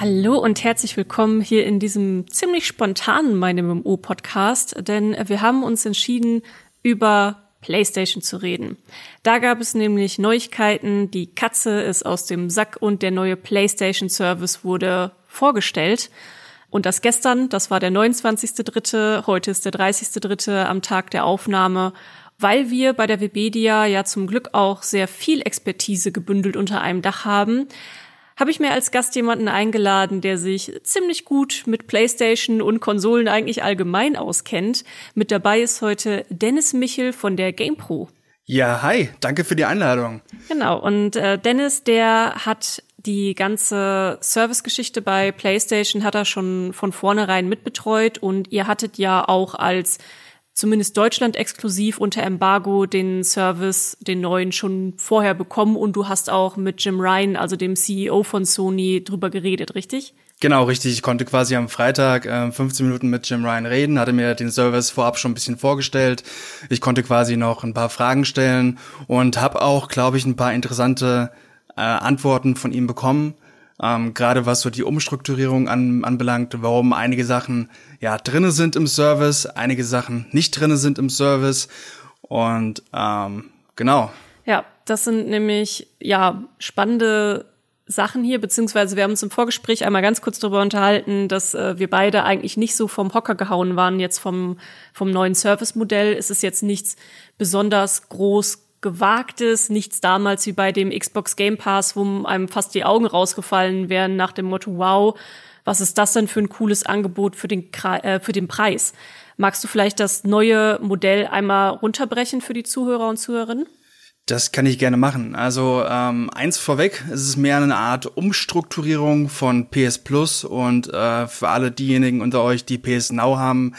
Hallo und herzlich willkommen hier in diesem ziemlich spontanen Meine MMO Podcast, denn wir haben uns entschieden, über PlayStation zu reden. Da gab es nämlich Neuigkeiten, die Katze ist aus dem Sack und der neue PlayStation Service wurde vorgestellt. Und das gestern, das war der 29.3., heute ist der 30.3. am Tag der Aufnahme, weil wir bei der Webedia ja zum Glück auch sehr viel Expertise gebündelt unter einem Dach haben, habe ich mir als Gast jemanden eingeladen, der sich ziemlich gut mit PlayStation und Konsolen eigentlich allgemein auskennt. Mit dabei ist heute Dennis Michel von der GamePro. Ja, hi, danke für die Einladung. Genau, und äh, Dennis, der hat die ganze Servicegeschichte bei PlayStation hat er schon von vornherein mitbetreut und ihr hattet ja auch als zumindest Deutschland exklusiv unter Embargo den Service, den neuen schon vorher bekommen und du hast auch mit Jim Ryan, also dem CEO von Sony, drüber geredet, richtig? Genau, richtig. Ich konnte quasi am Freitag äh, 15 Minuten mit Jim Ryan reden, hatte mir den Service vorab schon ein bisschen vorgestellt. Ich konnte quasi noch ein paar Fragen stellen und habe auch, glaube ich, ein paar interessante äh, Antworten von ihm bekommen. Ähm, Gerade was so die Umstrukturierung an, anbelangt, warum einige Sachen ja drinne sind im Service, einige Sachen nicht drinne sind im Service und ähm, genau. Ja, das sind nämlich ja spannende Sachen hier, beziehungsweise wir haben uns im Vorgespräch einmal ganz kurz darüber unterhalten, dass äh, wir beide eigentlich nicht so vom Hocker gehauen waren jetzt vom, vom neuen Service-Modell. Es ist jetzt nichts besonders groß Gewagtes, nichts damals wie bei dem Xbox Game Pass, wo einem fast die Augen rausgefallen wären nach dem Motto, wow, was ist das denn für ein cooles Angebot für den, äh, für den Preis? Magst du vielleicht das neue Modell einmal runterbrechen für die Zuhörer und Zuhörerinnen? Das kann ich gerne machen. Also ähm, eins vorweg, es ist mehr eine Art Umstrukturierung von PS Plus und äh, für alle diejenigen unter euch, die PS Now haben,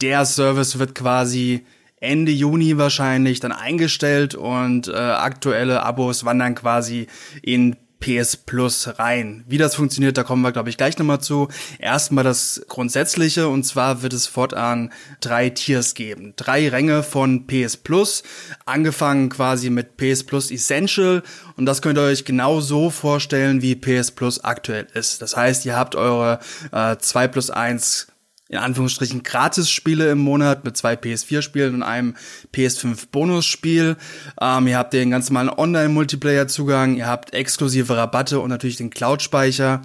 der Service wird quasi Ende Juni wahrscheinlich dann eingestellt und äh, aktuelle Abos wandern quasi in PS Plus rein. Wie das funktioniert, da kommen wir, glaube ich, gleich nochmal zu. Erstmal das Grundsätzliche, und zwar wird es fortan drei Tiers geben. Drei Ränge von PS Plus, angefangen quasi mit PS Plus Essential, und das könnt ihr euch genau so vorstellen, wie PS Plus aktuell ist. Das heißt, ihr habt eure äh, 2 plus 1 in Anführungsstrichen Gratis-Spiele im Monat mit zwei PS4-Spielen und einem PS5-Bonusspiel. Ähm, ihr habt den ganz normalen Online-Multiplayer-Zugang, ihr habt exklusive Rabatte und natürlich den Cloud-Speicher.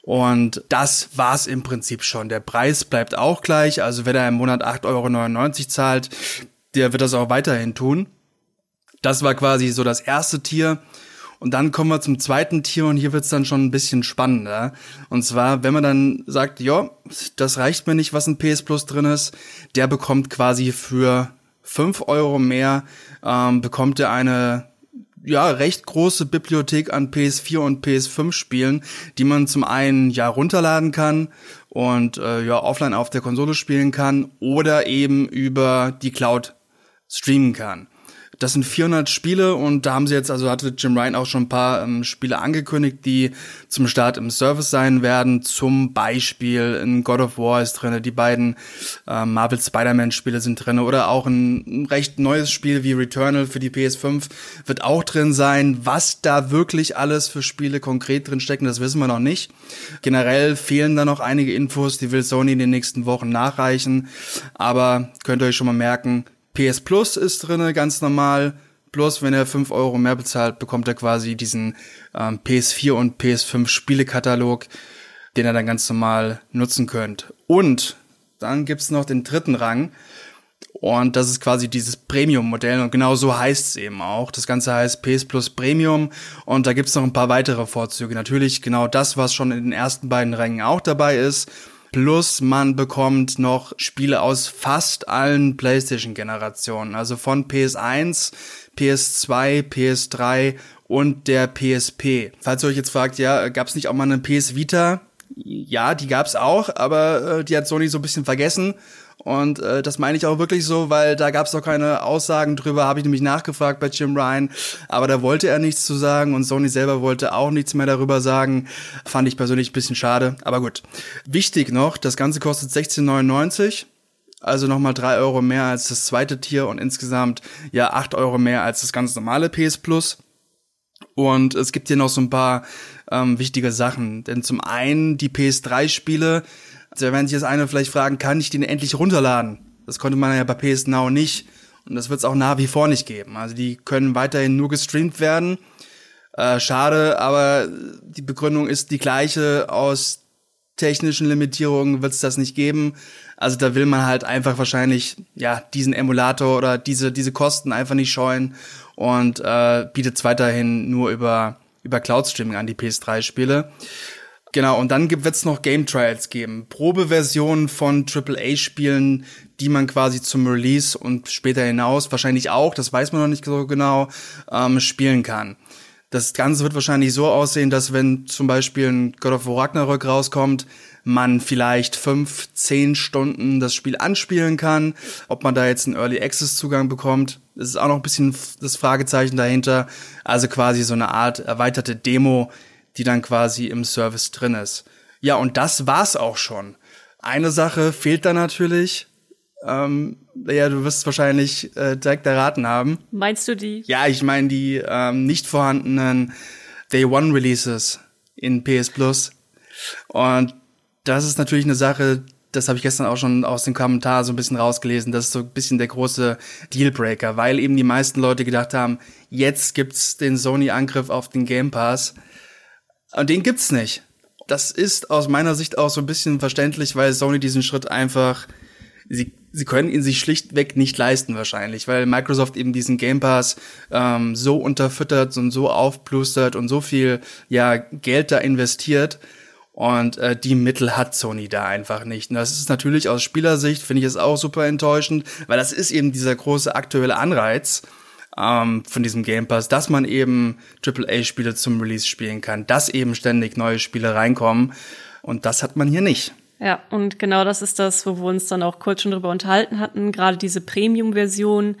Und das war's im Prinzip schon. Der Preis bleibt auch gleich. Also wer da im Monat 8,99 Euro zahlt, der wird das auch weiterhin tun. Das war quasi so das erste Tier. Und dann kommen wir zum zweiten Tier und hier wird's dann schon ein bisschen spannender. Und zwar, wenn man dann sagt, ja, das reicht mir nicht, was ein PS Plus drin ist, der bekommt quasi für fünf Euro mehr, ähm, bekommt er eine ja, recht große Bibliothek an PS4 und PS5 Spielen, die man zum einen ja runterladen kann und äh, ja offline auf der Konsole spielen kann oder eben über die Cloud streamen kann. Das sind 400 Spiele und da haben sie jetzt, also hatte Jim Ryan auch schon ein paar ähm, Spiele angekündigt, die zum Start im Service sein werden. Zum Beispiel ein God of War ist drinne, die beiden äh, Marvel Spider-Man Spiele sind drinne oder auch ein recht neues Spiel wie Returnal für die PS5 wird auch drin sein. Was da wirklich alles für Spiele konkret drin stecken, das wissen wir noch nicht. Generell fehlen da noch einige Infos, die will Sony in den nächsten Wochen nachreichen. Aber könnt ihr euch schon mal merken, PS Plus ist drinne, ganz normal. Plus, wenn er 5 Euro mehr bezahlt, bekommt er quasi diesen ähm, PS4 und PS5 Spielekatalog, den er dann ganz normal nutzen könnt. Und dann gibt's noch den dritten Rang. Und das ist quasi dieses Premium-Modell und genau so heißt es eben auch. Das Ganze heißt PS Plus Premium und da gibt's noch ein paar weitere Vorzüge. Natürlich genau das, was schon in den ersten beiden Rängen auch dabei ist. Plus man bekommt noch Spiele aus fast allen PlayStation-Generationen, also von PS1, PS2, PS3 und der PSP. Falls ihr euch jetzt fragt, ja, gab es nicht auch mal eine PS Vita? Ja, die gab's auch, aber äh, die hat Sony so ein bisschen vergessen und äh, das meine ich auch wirklich so, weil da gab es doch keine Aussagen drüber, habe ich nämlich nachgefragt bei Jim Ryan, aber da wollte er nichts zu sagen und Sony selber wollte auch nichts mehr darüber sagen. Fand ich persönlich ein bisschen schade, aber gut. Wichtig noch, das Ganze kostet 16,99. Also nochmal drei Euro mehr als das zweite Tier und insgesamt ja acht Euro mehr als das ganz normale PS Plus. Und es gibt hier noch so ein paar ähm, wichtige Sachen. Denn zum einen die PS3-Spiele, da werden sich jetzt eine vielleicht fragen, kann ich den endlich runterladen? Das konnte man ja bei PS Now nicht. Und das wird es auch nach wie vor nicht geben. Also die können weiterhin nur gestreamt werden. Äh, schade, aber die Begründung ist die gleiche. Aus technischen Limitierungen wird es das nicht geben. Also da will man halt einfach wahrscheinlich ja diesen Emulator oder diese diese Kosten einfach nicht scheuen und äh, bietet weiterhin nur über, über Cloud-Streaming an die PS3-Spiele. Genau, und dann wird es noch Game Trials geben. Probeversionen von AAA-Spielen, die man quasi zum Release und später hinaus wahrscheinlich auch, das weiß man noch nicht so genau, ähm, spielen kann. Das Ganze wird wahrscheinlich so aussehen, dass wenn zum Beispiel ein God of War Ragnarök rauskommt, man vielleicht fünf, zehn Stunden das Spiel anspielen kann. Ob man da jetzt einen Early Access Zugang bekommt, ist auch noch ein bisschen das Fragezeichen dahinter. Also quasi so eine Art erweiterte Demo, die dann quasi im Service drin ist. Ja, und das war's auch schon. Eine Sache fehlt da natürlich. Ähm, ja, du wirst wahrscheinlich äh, direkt erraten haben. Meinst du die? Ja, ich meine die ähm, nicht vorhandenen Day One Releases in PS Plus. Und das ist natürlich eine Sache, das habe ich gestern auch schon aus dem Kommentar so ein bisschen rausgelesen, das ist so ein bisschen der große Dealbreaker, weil eben die meisten Leute gedacht haben, jetzt gibt's den Sony-Angriff auf den Game Pass. Und den gibt's nicht. Das ist aus meiner Sicht auch so ein bisschen verständlich, weil Sony diesen Schritt einfach, sie, sie können ihn sich schlichtweg nicht leisten wahrscheinlich, weil Microsoft eben diesen Game Pass ähm, so unterfüttert und so aufplustert und so viel ja Geld da investiert, und äh, die Mittel hat Sony da einfach nicht. Und das ist natürlich aus Spielersicht, finde ich es auch super enttäuschend, weil das ist eben dieser große aktuelle Anreiz ähm, von diesem Game Pass, dass man eben AAA-Spiele zum Release spielen kann, dass eben ständig neue Spiele reinkommen. Und das hat man hier nicht. Ja, und genau das ist das, wo wir uns dann auch kurz schon drüber unterhalten hatten. Gerade diese Premium-Version,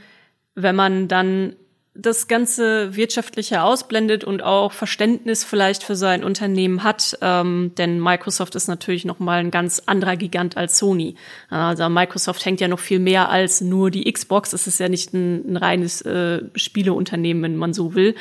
wenn man dann das ganze Wirtschaftliche ausblendet und auch Verständnis vielleicht für sein Unternehmen hat, ähm, denn Microsoft ist natürlich noch mal ein ganz anderer Gigant als Sony. Also Microsoft hängt ja noch viel mehr als nur die Xbox. Es ist ja nicht ein, ein reines äh, Spieleunternehmen, wenn man so will.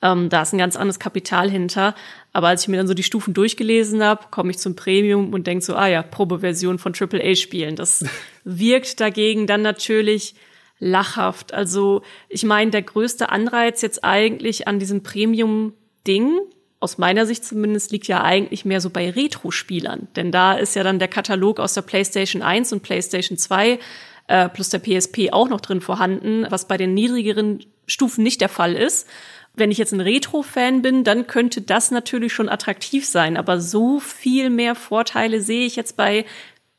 Ähm, da ist ein ganz anderes Kapital hinter. Aber als ich mir dann so die Stufen durchgelesen habe, komme ich zum Premium und denke so, ah ja, Probeversion von AAA-Spielen. Das wirkt dagegen dann natürlich lachhaft. Also ich meine, der größte Anreiz jetzt eigentlich an diesem Premium-Ding, aus meiner Sicht zumindest, liegt ja eigentlich mehr so bei Retro-Spielern. Denn da ist ja dann der Katalog aus der PlayStation 1 und PlayStation 2 äh, plus der PSP auch noch drin vorhanden, was bei den niedrigeren Stufen nicht der Fall ist. Wenn ich jetzt ein Retro-Fan bin, dann könnte das natürlich schon attraktiv sein. Aber so viel mehr Vorteile sehe ich jetzt bei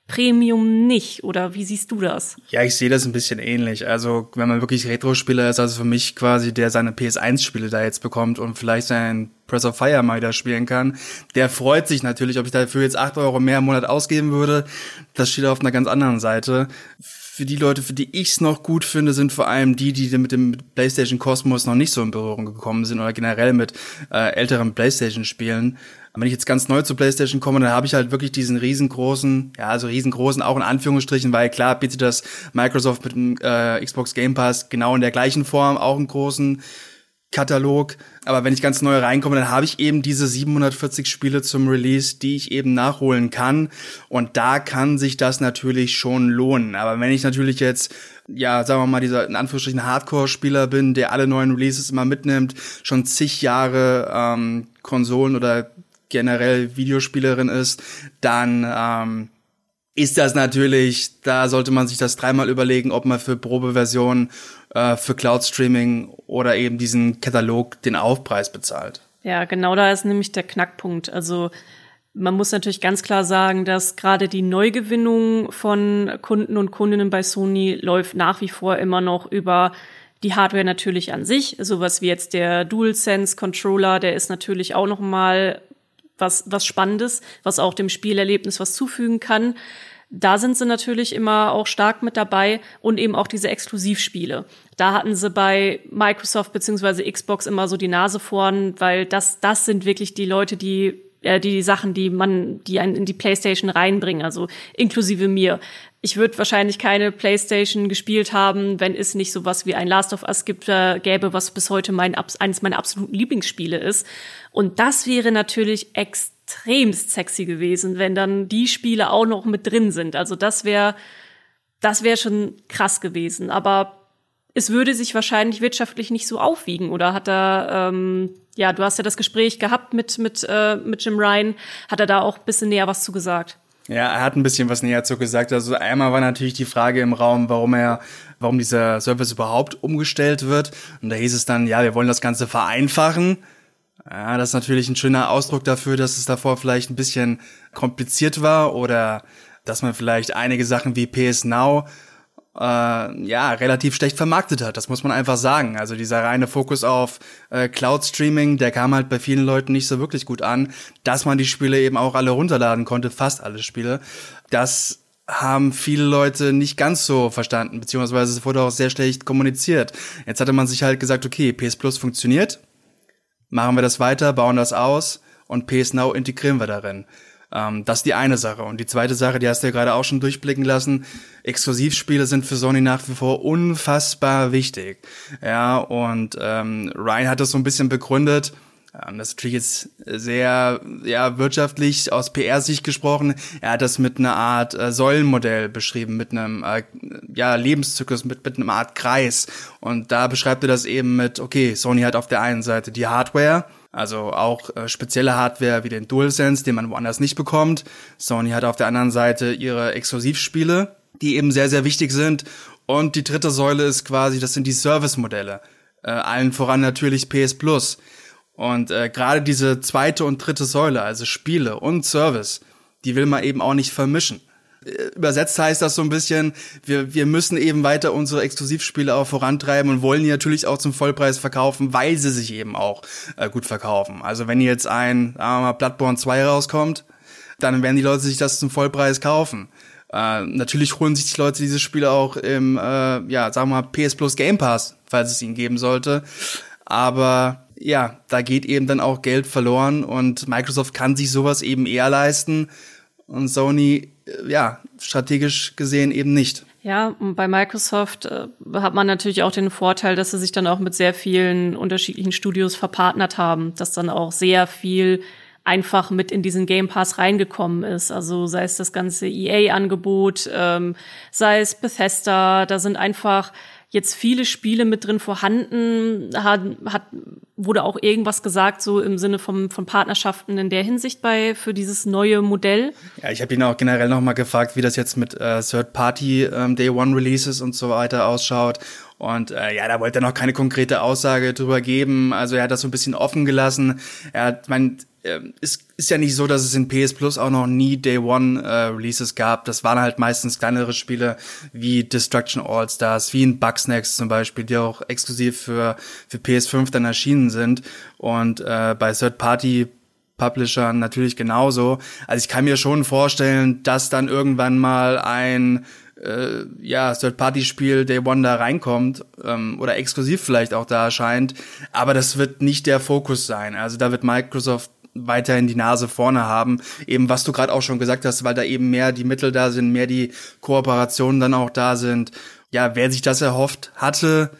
Premium nicht? Oder wie siehst du das? Ja, ich sehe das ein bisschen ähnlich. Also, wenn man wirklich Retro-Spieler ist, also für mich quasi, der seine PS1-Spiele da jetzt bekommt und vielleicht sein Press of Fire mal wieder spielen kann, der freut sich natürlich, ob ich dafür jetzt acht Euro mehr im Monat ausgeben würde. Das steht auf einer ganz anderen Seite. Für die Leute, für die ich's noch gut finde, sind vor allem die, die mit dem PlayStation Kosmos noch nicht so in Berührung gekommen sind oder generell mit äh, älteren PlayStation-Spielen wenn ich jetzt ganz neu zu PlayStation komme, dann habe ich halt wirklich diesen riesengroßen, ja, also riesengroßen, auch in Anführungsstrichen, weil klar bietet das Microsoft mit dem äh, Xbox Game Pass genau in der gleichen Form auch einen großen Katalog. Aber wenn ich ganz neu reinkomme, dann habe ich eben diese 740 Spiele zum Release, die ich eben nachholen kann. Und da kann sich das natürlich schon lohnen. Aber wenn ich natürlich jetzt, ja, sagen wir mal, dieser in Anführungsstrichen Hardcore-Spieler bin, der alle neuen Releases immer mitnimmt, schon zig Jahre ähm, Konsolen oder generell Videospielerin ist, dann ähm, ist das natürlich, da sollte man sich das dreimal überlegen, ob man für Probeversion, äh, für Cloud Streaming oder eben diesen Katalog den Aufpreis bezahlt. Ja, genau da ist nämlich der Knackpunkt. Also man muss natürlich ganz klar sagen, dass gerade die Neugewinnung von Kunden und Kundinnen bei Sony läuft nach wie vor immer noch über die Hardware natürlich an sich, sowas wie jetzt der DualSense Controller, der ist natürlich auch noch mal was, was Spannendes, was auch dem Spielerlebnis was zufügen kann. Da sind sie natürlich immer auch stark mit dabei und eben auch diese Exklusivspiele. Da hatten sie bei Microsoft beziehungsweise Xbox immer so die Nase vorn, weil das, das sind wirklich die Leute, die äh, die Sachen, die man, die einen in die PlayStation reinbringen, also inklusive mir. Ich würde wahrscheinlich keine PlayStation gespielt haben, wenn es nicht sowas wie ein Last of Us gibt, äh, gäbe, was bis heute mein eines meiner absoluten Lieblingsspiele ist. Und das wäre natürlich extremst sexy gewesen, wenn dann die Spiele auch noch mit drin sind. Also das wäre das wäre schon krass gewesen. Aber es würde sich wahrscheinlich wirtschaftlich nicht so aufwiegen. Oder hat er, ähm, ja, du hast ja das Gespräch gehabt mit, mit, äh, mit Jim Ryan, hat er da auch ein bisschen näher was zu gesagt? Ja, er hat ein bisschen was näher zu gesagt. Also einmal war natürlich die Frage im Raum, warum er, warum dieser Service überhaupt umgestellt wird. Und da hieß es dann, ja, wir wollen das Ganze vereinfachen. Ja, das ist natürlich ein schöner Ausdruck dafür, dass es davor vielleicht ein bisschen kompliziert war oder dass man vielleicht einige Sachen wie PS Now äh, ja relativ schlecht vermarktet hat. Das muss man einfach sagen. Also dieser reine Fokus auf äh, Cloud Streaming, der kam halt bei vielen Leuten nicht so wirklich gut an, dass man die Spiele eben auch alle runterladen konnte, fast alle Spiele. Das haben viele Leute nicht ganz so verstanden, beziehungsweise es wurde auch sehr schlecht kommuniziert. Jetzt hatte man sich halt gesagt, okay, PS Plus funktioniert, machen wir das weiter, bauen das aus und PS Now integrieren wir darin. Ähm, das ist die eine Sache. Und die zweite Sache, die hast du ja gerade auch schon durchblicken lassen. Exklusivspiele sind für Sony nach wie vor unfassbar wichtig. Ja, und ähm, Ryan hat das so ein bisschen begründet. Ähm, das ist natürlich jetzt sehr ja, wirtschaftlich aus PR-Sicht gesprochen. Er hat das mit einer Art äh, Säulenmodell beschrieben, mit einem äh, ja, Lebenszyklus, mit, mit einer Art Kreis. Und da beschreibt er das eben mit, okay, Sony hat auf der einen Seite die Hardware, also auch äh, spezielle Hardware wie den DualSense, den man woanders nicht bekommt. Sony hat auf der anderen Seite ihre Exklusivspiele, die eben sehr, sehr wichtig sind. Und die dritte Säule ist quasi, das sind die Service-Modelle. Äh, allen voran natürlich PS Plus. Und äh, gerade diese zweite und dritte Säule, also Spiele und Service, die will man eben auch nicht vermischen übersetzt heißt das so ein bisschen, wir, wir müssen eben weiter unsere Exklusivspiele auch vorantreiben und wollen die natürlich auch zum Vollpreis verkaufen, weil sie sich eben auch äh, gut verkaufen. Also wenn jetzt ein, sagen wir mal, Bloodborne 2 rauskommt, dann werden die Leute sich das zum Vollpreis kaufen. Äh, natürlich holen sich die Leute diese Spiele auch im, äh, ja, sagen wir mal, PS Plus Game Pass, falls es ihn geben sollte. Aber ja, da geht eben dann auch Geld verloren und Microsoft kann sich sowas eben eher leisten und Sony äh, ja, strategisch gesehen eben nicht. Ja, bei Microsoft äh, hat man natürlich auch den Vorteil, dass sie sich dann auch mit sehr vielen unterschiedlichen Studios verpartnert haben, dass dann auch sehr viel einfach mit in diesen Game Pass reingekommen ist. Also sei es das ganze EA-Angebot, ähm, sei es Bethesda, da sind einfach jetzt viele Spiele mit drin vorhanden? Hat, hat, wurde auch irgendwas gesagt, so im Sinne von, von Partnerschaften in der Hinsicht bei für dieses neue Modell? Ja, ich habe ihn auch generell noch mal gefragt, wie das jetzt mit äh, Third-Party ähm, Day-One-Releases und so weiter ausschaut. Und äh, ja, da wollte er noch keine konkrete Aussage drüber geben. Also er hat das so ein bisschen offen gelassen. Er hat, mein, ähm, ist, ist ja nicht so, dass es in PS Plus auch noch nie Day One äh, Releases gab. Das waren halt meistens kleinere Spiele wie Destruction All Stars, wie in Bugsnax zum Beispiel, die auch exklusiv für, für PS5 dann erschienen sind. Und äh, bei Third Party Publishern natürlich genauso. Also ich kann mir schon vorstellen, dass dann irgendwann mal ein äh, ja, Third-Party-Spiel Day One da reinkommt ähm, oder exklusiv vielleicht auch da erscheint, aber das wird nicht der Fokus sein. Also da wird Microsoft weiterhin die Nase vorne haben. Eben was du gerade auch schon gesagt hast, weil da eben mehr die Mittel da sind, mehr die Kooperationen dann auch da sind. Ja, wer sich das erhofft hatte,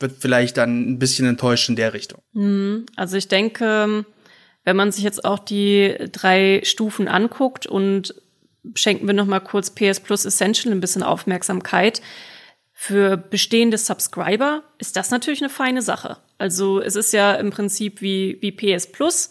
wird vielleicht dann ein bisschen enttäuscht in der Richtung. Mhm. Also ich denke, wenn man sich jetzt auch die drei Stufen anguckt und schenken wir noch mal kurz PS Plus Essential ein bisschen Aufmerksamkeit. Für bestehende Subscriber ist das natürlich eine feine Sache. Also es ist ja im Prinzip wie, wie PS Plus.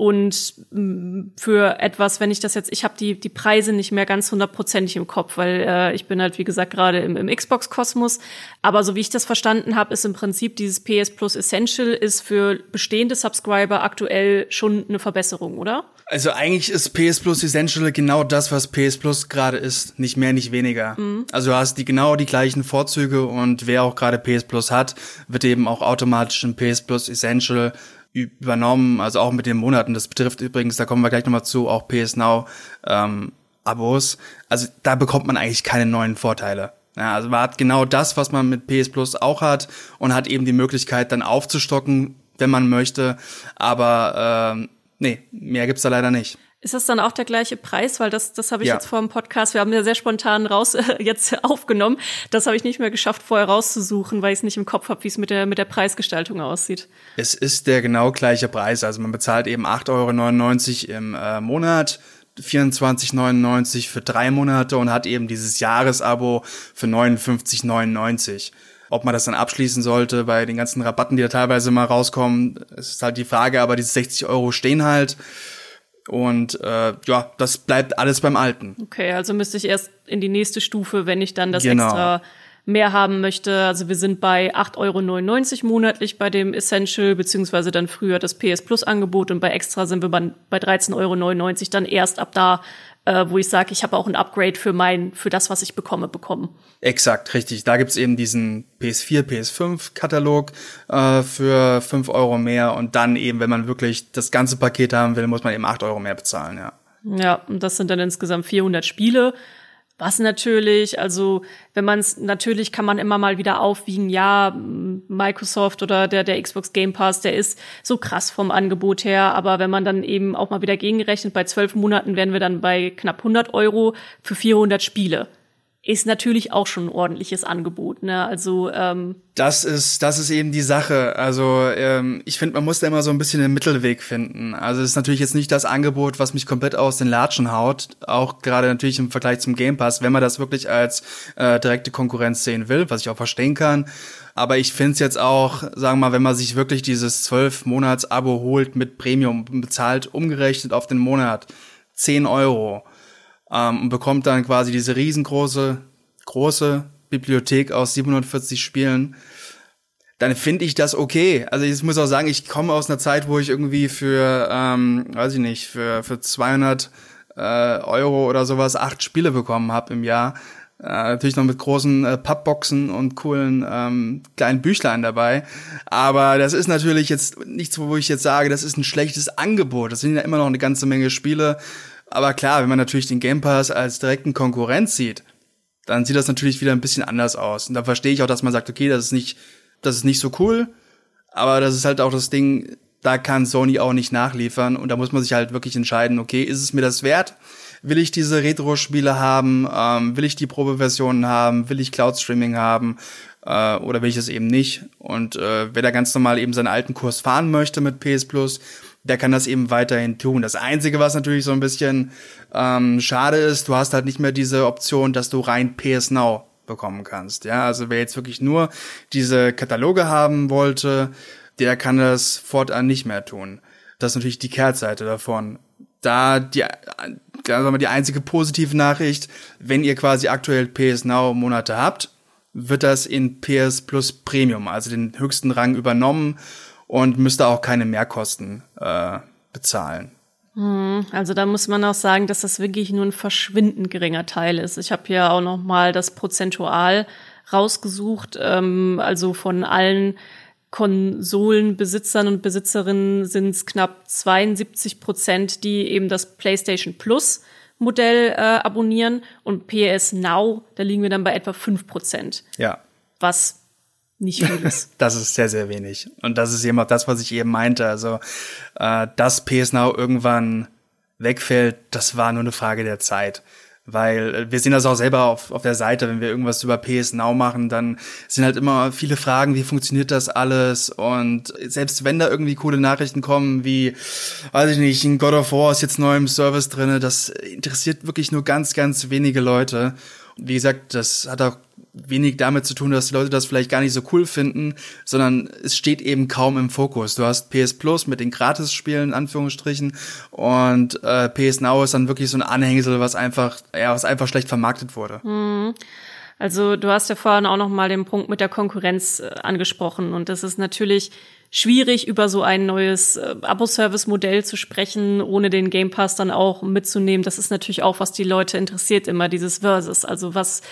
Und mm, für etwas, wenn ich das jetzt, ich habe die, die Preise nicht mehr ganz hundertprozentig im Kopf, weil äh, ich bin halt, wie gesagt, gerade im, im Xbox-Kosmos. Aber so wie ich das verstanden habe, ist im Prinzip dieses PS Plus Essential ist für bestehende Subscriber aktuell schon eine Verbesserung, oder? Also eigentlich ist PS Plus Essential genau das, was PS Plus gerade ist, nicht mehr, nicht weniger. Mhm. Also du hast die genau die gleichen Vorzüge und wer auch gerade PS Plus hat, wird eben auch automatisch in PS Plus Essential übernommen, also auch mit den Monaten. Das betrifft übrigens, da kommen wir gleich nochmal zu, auch PS Now ähm, Abos. Also da bekommt man eigentlich keine neuen Vorteile. Ja, also man hat genau das, was man mit PS Plus auch hat und hat eben die Möglichkeit dann aufzustocken, wenn man möchte. Aber ähm, Nee, mehr gibt's da leider nicht. Ist das dann auch der gleiche Preis? Weil das, das habe ich Ja. jetzt vor dem Podcast, wir haben ja sehr spontan raus äh, jetzt aufgenommen. Das habe ich nicht mehr geschafft, vorher rauszusuchen, weil ich es nicht im Kopf habe, wie es mit der, mit der Preisgestaltung aussieht. Es ist der genau gleiche Preis. Also man bezahlt eben 8,99 Euro im äh, Monat, 24,99 für drei Monate und hat eben dieses Jahresabo für 59,99. Ob man das dann abschließen sollte bei den ganzen Rabatten, die da teilweise mal rauskommen, ist halt die Frage, aber diese 60 Euro stehen halt. Und äh, ja, das bleibt alles beim Alten. Okay, also müsste ich erst in die nächste Stufe, wenn ich dann das Genau. extra mehr haben möchte. Also wir sind bei 8,99 Euro monatlich bei dem Essential, beziehungsweise dann früher das PS Plus Angebot und bei Extra sind wir bei, bei 13,99 Euro dann erst ab da, äh, wo ich sage, ich habe auch ein Upgrade für mein, für das, was ich bekomme, bekommen. Exakt, richtig. Da gibt's eben diesen PS4, PS5-Katalog äh, für 5 Euro mehr und dann eben, wenn man wirklich das ganze Paket haben will, muss man eben 8 Euro mehr bezahlen, ja. Ja, und das sind dann insgesamt 400 Spiele. Was natürlich, also wenn man es, natürlich kann man immer mal wieder aufwiegen, ja, Microsoft oder der, der Xbox Game Pass, der ist so krass vom Angebot her, aber wenn man dann eben auch mal wieder gegenrechnet, bei zwölf Monaten wären wir dann bei knapp 100 Euro für 400 Spiele. Ist natürlich auch schon ein ordentliches Angebot, ne? Also ähm, Das ist, das ist eben die Sache. Also ähm, ich finde, man muss da immer so ein bisschen den Mittelweg finden. Also es ist natürlich jetzt nicht das Angebot, was mich komplett aus den Latschen haut. Auch gerade natürlich im Vergleich zum Game Pass, wenn man das wirklich als äh, direkte Konkurrenz sehen will, was ich auch verstehen kann. Aber ich finde es jetzt auch, sagen wir mal, wenn man sich wirklich dieses 12-Monats-Abo holt mit Premium, bezahlt umgerechnet auf den Monat 10 Euro ähm, und bekommt dann quasi diese riesengroße, große Bibliothek aus 740 Spielen, dann finde ich das okay. Also ich muss auch sagen, ich komme aus einer Zeit, wo ich irgendwie für, ähm, weiß ich nicht, für, für 200 äh, Euro oder sowas acht Spiele bekommen habe im Jahr. Äh, natürlich noch mit großen äh, Pappboxen und coolen ähm, kleinen Büchlein dabei. Aber das ist natürlich jetzt nichts, wo ich jetzt sage, das ist ein schlechtes Angebot. Das sind ja immer noch eine ganze Menge Spiele. Aber klar, wenn man natürlich den Game Pass als direkten Konkurrenz sieht, dann sieht das natürlich wieder ein bisschen anders aus. Und da verstehe ich auch, dass man sagt, okay, das ist nicht, das ist nicht so cool, aber das ist halt auch das Ding, da kann Sony auch nicht nachliefern und da muss man sich halt wirklich entscheiden, okay, ist es mir das wert? Will ich diese Retro-Spiele haben? Ähm, will ich die Probeversionen haben? Will ich Cloud-Streaming haben? Äh, oder will ich es eben nicht? Und äh, wer da ganz normal eben seinen alten Kurs fahren möchte mit PS Plus, der kann das eben weiterhin tun. Das Einzige, was natürlich so ein bisschen ähm, schade ist, du hast halt nicht mehr diese Option, dass du rein PS Now bekommen kannst. Ja, also wer jetzt wirklich nur diese Kataloge haben wollte, der kann das fortan nicht mehr tun. Das ist natürlich die Kehrtseite davon. Da die, sagen wir mal, die einzige positive Nachricht, wenn ihr quasi aktuell PS Now Monate habt, wird das in PS Plus Premium, also den höchsten Rang übernommen und müsst da auch keine Mehrkosten äh, bezahlen. Also da muss man auch sagen, dass das wirklich nur ein verschwindend geringer Teil ist. Ich habe ja auch noch mal das prozentual rausgesucht. Ähm, also von allen Konsolenbesitzern und Besitzerinnen sind es knapp 72 Prozent, die eben das PlayStation Plus Modell äh, abonnieren und PS Now, da liegen wir dann bei etwa 5 Prozent, Ja, was nicht viel ist. das ist sehr, sehr wenig. Und das ist eben auch das, was ich eben meinte. Also, äh, dass PS Now irgendwann wegfällt, das war nur eine Frage der Zeit. Weil äh, wir sehen das auch selber auf, auf der Seite, wenn wir irgendwas über PS Now machen, dann sind halt immer viele Fragen, wie funktioniert das alles? Und selbst wenn da irgendwie coole Nachrichten kommen, wie, weiß ich nicht, ein God of War ist jetzt neu im Service drinne, das interessiert wirklich nur ganz, ganz wenige Leute. Wie gesagt, das hat auch wenig damit zu tun, dass die Leute das vielleicht gar nicht so cool finden, sondern es steht eben kaum im Fokus. Du hast PS Plus mit den Gratis-Spielen, in Anführungsstrichen, und äh, PS Now ist dann wirklich so ein Anhängsel, was einfach, ja, was einfach schlecht vermarktet wurde. Also du hast ja vorhin auch noch mal den Punkt mit der Konkurrenz äh, angesprochen und das ist natürlich schwierig über so ein neues äh, Abo-Service-Modell zu sprechen, ohne den Game Pass dann auch mitzunehmen. Das ist natürlich auch, was die Leute interessiert, immer dieses Versus. Also was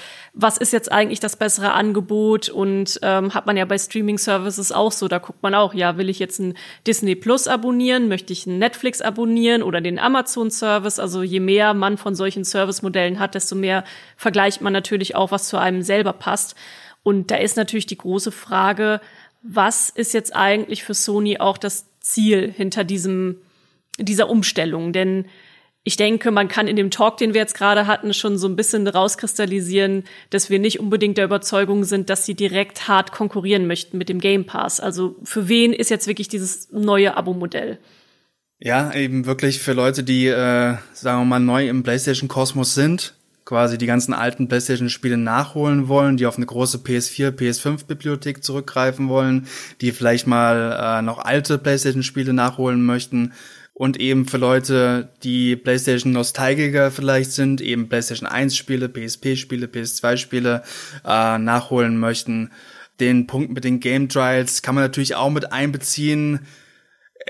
was ist jetzt eigentlich das bessere Angebot? Und ähm, hat man ja bei Streaming-Services auch so. Da guckt man auch, ja, will ich jetzt ein Disney Plus abonnieren? Möchte ich ein Netflix abonnieren oder den Amazon-Service? Also je mehr man von solchen Service-Modellen hat, desto mehr vergleicht man natürlich auch, was zu einem selber passt. Und da ist natürlich die große Frage, was ist jetzt eigentlich für Sony auch das Ziel hinter diesem dieser Umstellung. Denn ich denke, man kann in dem Talk, den wir jetzt gerade hatten, schon so ein bisschen rauskristallisieren, dass wir nicht unbedingt der Überzeugung sind, dass sie direkt hart konkurrieren möchten mit dem Game Pass. Also für wen ist jetzt wirklich dieses neue Abo-Modell? Ja, eben wirklich für Leute, die, äh, sagen wir mal, neu im PlayStation-Kosmos sind, quasi die ganzen alten PlayStation-Spiele nachholen wollen, die auf eine große PS4, PS5-Bibliothek zurückgreifen wollen, die vielleicht mal äh, noch alte PlayStation-Spiele nachholen möchten und eben für Leute, die PlayStation Nostalgiker vielleicht sind, eben PlayStation 1 Spiele, PSP Spiele, PS2 Spiele äh, nachholen möchten. Den Punkt mit den Game Trials kann man natürlich auch mit einbeziehen.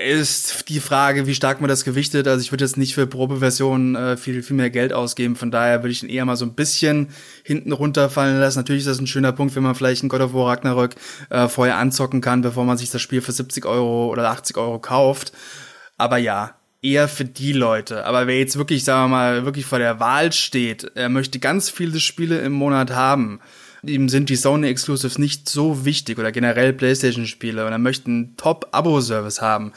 Ist die Frage, wie stark man das gewichtet. Also ich würde jetzt nicht für Probeversionen äh, viel, viel mehr Geld ausgeben. Von daher würde ich ihn eher mal so ein bisschen hinten runterfallen lassen. Natürlich ist das ein schöner Punkt, wenn man vielleicht ein God of War Ragnarök äh, vorher anzocken kann, bevor man sich das Spiel für 70 Euro oder 80 Euro kauft. Aber ja, eher für die Leute. Aber wer jetzt wirklich, sagen wir mal, wirklich vor der Wahl steht, er möchte ganz viele Spiele im Monat haben. Ihm sind die Sony Exclusives nicht so wichtig oder generell PlayStation Spiele und er möchte einen Top-Abo-Service haben.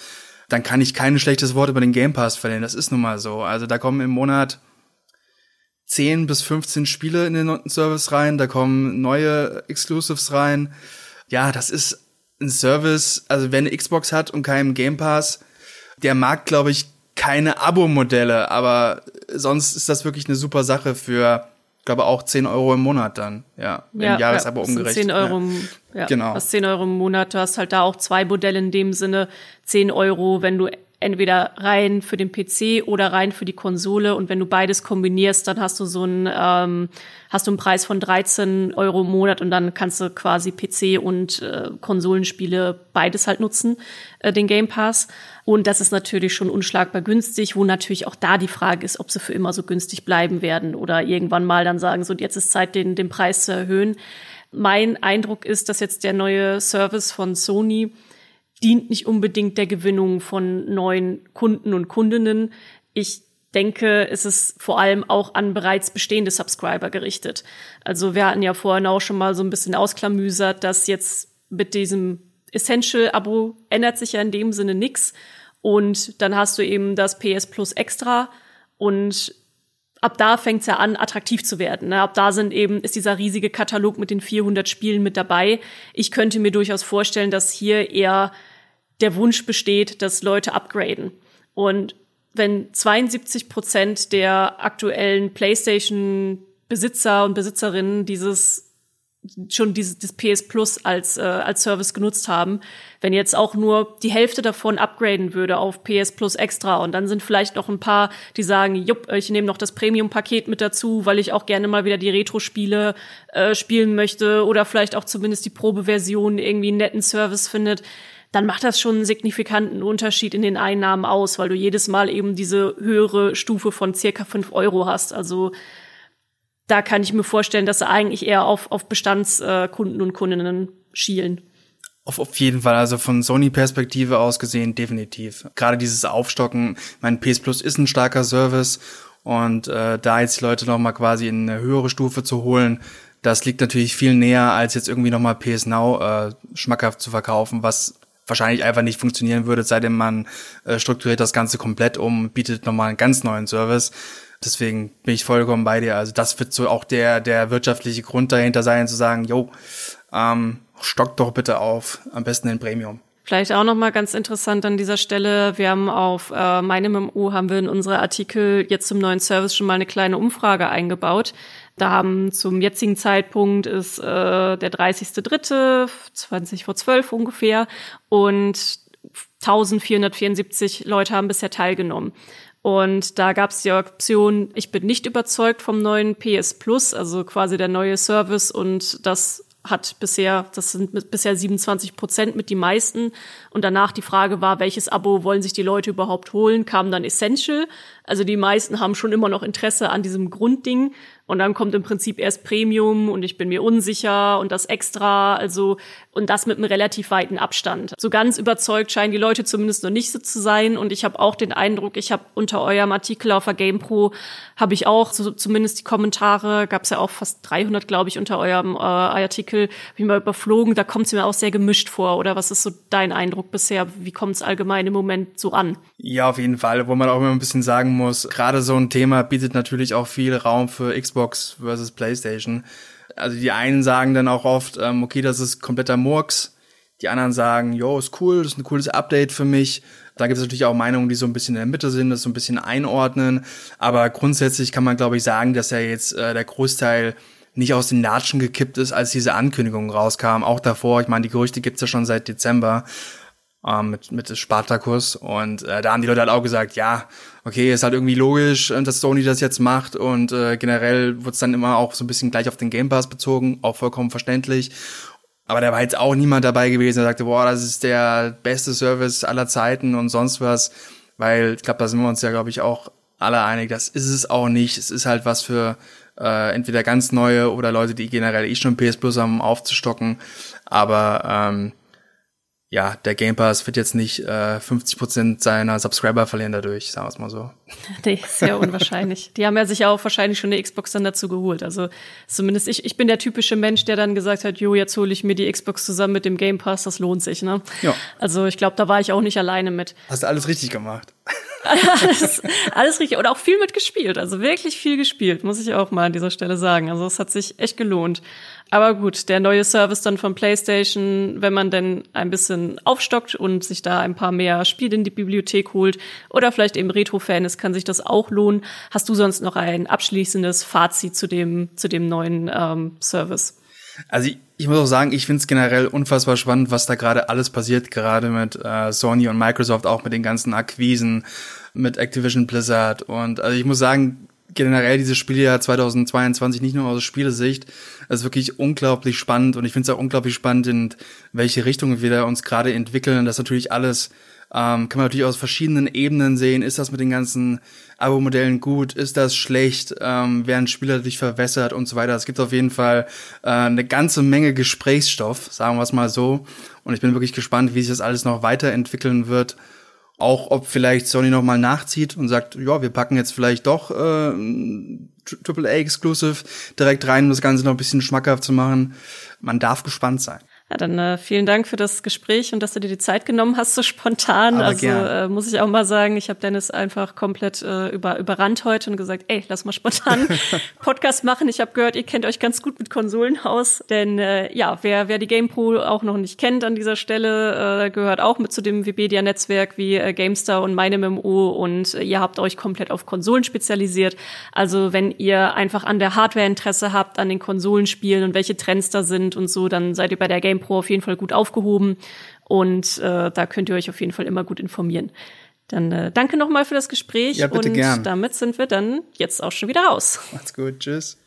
Dann kann ich kein schlechtes Wort über den Game Pass verlieren. Das ist nun mal so. Also da kommen im Monat 10 bis 15 Spiele in den Service rein. Da kommen neue Exclusives rein. Ja, das ist ein Service. Also wer eine Xbox hat und keinen Game Pass, der mag, glaube ich, keine Abo-Modelle, aber sonst ist das wirklich eine super Sache für, glaube auch 10 Euro im Monat dann, ja, ja im Jahresabo ja, umgerechnet. 10 Euro, ja. ja, genau. Was 10 Euro im Monat, du hast halt da auch zwei Modelle in dem Sinne, 10 Euro, wenn du entweder rein für den PC oder rein für die Konsole. Und wenn du beides kombinierst, dann hast du so einen, ähm, hast du einen Preis von 13 Euro im Monat und dann kannst du quasi PC und äh, Konsolenspiele beides halt nutzen, äh, den Game Pass. Und das ist natürlich schon unschlagbar günstig, wo natürlich auch da die Frage ist, ob sie für immer so günstig bleiben werden oder irgendwann mal dann sagen, so jetzt ist Zeit, den, den Preis zu erhöhen. Mein Eindruck ist, dass jetzt der neue Service von Sony dient nicht unbedingt der Gewinnung von neuen Kunden und Kundinnen. Ich denke, es ist vor allem auch an bereits bestehende Subscriber gerichtet. Also wir hatten ja vorhin auch schon mal so ein bisschen ausklamüsert, dass jetzt mit diesem Essential-Abo ändert sich ja in dem Sinne nix. Und dann hast du eben das PS Plus Extra und ab da fängt's ja an, attraktiv zu werden. Ne? Ab da sind eben, ist dieser riesige Katalog mit den 400 Spielen mit dabei. Ich könnte mir durchaus vorstellen, dass hier eher der Wunsch besteht, dass Leute upgraden. Und wenn 72 Prozent der aktuellen PlayStation-Besitzer und Besitzerinnen dieses schon dieses, dieses PS Plus als, äh, als Service genutzt haben. Wenn jetzt auch nur die Hälfte davon upgraden würde auf PS Plus Extra und dann sind vielleicht noch ein paar, die sagen, jupp, ich nehme noch das Premium-Paket mit dazu, weil ich auch gerne mal wieder die Retro-Spiele äh, spielen möchte oder vielleicht auch zumindest die Probeversion irgendwie einen netten Service findet, dann macht das schon einen signifikanten Unterschied in den Einnahmen aus, weil du jedes Mal eben diese höhere Stufe von circa fünf Euro hast. Also da kann ich mir vorstellen, dass sie eigentlich eher auf, auf Bestandskunden und Kundinnen schielen. Auf, auf jeden Fall, also von Sony-Perspektive aus gesehen, definitiv. Gerade dieses Aufstocken, mein PS Plus ist ein starker Service und äh, da jetzt die Leute nochmal quasi in eine höhere Stufe zu holen, das liegt natürlich viel näher, als jetzt irgendwie nochmal PS Now äh, schmackhaft zu verkaufen, was wahrscheinlich einfach nicht funktionieren würde, seitdem man äh, strukturiert das Ganze komplett um, bietet nochmal einen ganz neuen Service. Deswegen bin ich vollkommen bei dir. Also das wird so auch der, der wirtschaftliche Grund dahinter sein, zu sagen, jo, ähm, stockt doch bitte auf, am besten in Premium. Vielleicht auch noch mal ganz interessant an dieser Stelle. Wir haben auf äh, meinem MMO haben wir in unsere Artikel jetzt zum neuen Service schon mal eine kleine Umfrage eingebaut. Da haben zum jetzigen Zeitpunkt ist äh, der 30.3. 20 vor 12 ungefähr und 1474 Leute haben bisher teilgenommen. Und da gab es die Option, ich bin nicht überzeugt vom neuen PS Plus, also quasi der neue Service und das hat bisher, das sind bisher 27 Prozent mit die meisten. Und danach die Frage war, welches Abo wollen sich die Leute überhaupt holen, kam dann Essential. Also die meisten haben schon immer noch Interesse an diesem Grundding. Und dann kommt im Prinzip erst Premium und ich bin mir unsicher und das extra, also und das mit einem relativ weiten Abstand. So ganz überzeugt scheinen die Leute zumindest noch nicht so zu sein und ich habe auch den Eindruck, ich habe unter eurem Artikel auf der GamePro habe ich auch so, zumindest die Kommentare, gab es ja auch fast 300, glaube ich, unter eurem äh, Artikel, habe ich mal überflogen, da kommt es mir auch sehr gemischt vor oder was ist so dein Eindruck bisher? Wie kommt es allgemein im Moment so an? Ja, auf jeden Fall, wo man auch immer ein bisschen sagen muss, gerade so ein Thema bietet natürlich auch viel Raum für Xbox versus PlayStation. Also die einen sagen dann auch oft, ähm, okay, das ist kompletter Murks. Die anderen sagen, jo, ist cool, das ist ein cooles Update für mich. Da gibt es natürlich auch Meinungen, die so ein bisschen in der Mitte sind, das so ein bisschen einordnen. Aber grundsätzlich kann man, glaube ich, sagen, dass ja jetzt äh, der Großteil nicht aus den Latschen gekippt ist, als diese Ankündigung rauskam. Auch davor, ich meine, die Gerüchte gibt's ja schon seit Dezember ähm, mit, mit Spartakus. Und äh, da haben die Leute halt auch gesagt, ja, okay, ist halt irgendwie logisch, äh, dass Sony das jetzt macht. Und äh, generell wird's dann immer auch so ein bisschen gleich auf den Game Pass bezogen, auch vollkommen verständlich. Aber da war jetzt auch niemand dabei gewesen, der sagte, boah, das ist der beste Service aller Zeiten und sonst was. Weil ich glaube, da sind wir uns ja, glaube ich, auch alle einig, das ist es auch nicht. Es ist halt was für äh, entweder ganz neue oder Leute, die generell eh schon PS Plus haben, aufzustocken. Aber ähm, ja, der Game Pass wird jetzt nicht äh, 50 Prozent seiner Subscriber verlieren dadurch, sagen wir es mal so. Nee, sehr unwahrscheinlich. Die haben ja sich auch wahrscheinlich schon eine Xbox dann dazu geholt. Also zumindest ich, ich bin der typische Mensch, der dann gesagt hat, jo, jetzt hole ich mir die Xbox zusammen mit dem Game Pass, das lohnt sich, ne? Ja. Also ich glaube, da war ich auch nicht alleine mit. Hast du alles richtig gemacht. alles, alles richtig. Und auch viel mitgespielt. Also wirklich viel gespielt, muss ich auch mal an dieser Stelle sagen. Also es hat sich echt gelohnt. Aber gut, der neue Service dann von PlayStation, wenn man denn ein bisschen aufstockt und sich da ein paar mehr Spiele in die Bibliothek holt oder vielleicht eben Retro-Fan ist, kann sich das auch lohnen. Hast du sonst noch ein abschließendes Fazit zu dem, zu dem neuen ähm, Service? Also ich, muss auch sagen, ich finde es generell unfassbar spannend, was da gerade alles passiert, gerade mit äh, Sony und Microsoft, auch mit den ganzen Akquisen, mit Activision Blizzard. Und also ich muss sagen, generell dieses Spieljahr 2022 nicht nur aus Spielesicht, es ist wirklich unglaublich spannend und ich finde es auch unglaublich spannend, in welche Richtung wir da uns gerade entwickeln. Das natürlich alles ähm, kann man natürlich aus verschiedenen Ebenen sehen. Ist das mit den ganzen Abo-Modellen gut? Ist das schlecht? Ähm, werden Spieler dich verwässert und so weiter? Es gibt auf jeden Fall äh, eine ganze Menge Gesprächsstoff, sagen wir es mal so. Und ich bin wirklich gespannt, wie sich das alles noch weiterentwickeln wird auch ob vielleicht Sony noch mal nachzieht und sagt, ja, wir packen jetzt vielleicht doch äh, AAA Exclusive direkt rein, um das Ganze noch ein bisschen schmackhaft zu machen. Man darf gespannt sein. Ja, dann äh, vielen Dank für das Gespräch und dass du dir die Zeit genommen hast, so spontan. Aber also äh, muss ich auch mal sagen, ich habe Dennis einfach komplett äh, über, überrannt heute und gesagt, ey, lass mal spontan Podcast machen. Ich habe gehört, ihr kennt euch ganz gut mit Konsolen aus. Denn äh, ja, wer, wer die GamePro auch noch nicht kennt an dieser Stelle, äh, gehört auch mit zu dem Webedia-Netzwerk wie äh, GameStar und meine MMO und äh, ihr habt euch komplett auf Konsolen spezialisiert. Also wenn ihr einfach an der Hardware Interesse habt, an den Konsolenspielen und welche Trends da sind und so, dann seid ihr bei der Game Pro auf jeden Fall gut aufgehoben und äh, da könnt ihr euch auf jeden Fall immer gut informieren. Dann äh, danke nochmal für das Gespräch ja, bitte und gern. damit sind wir dann jetzt auch schon wieder raus. Macht's gut, tschüss.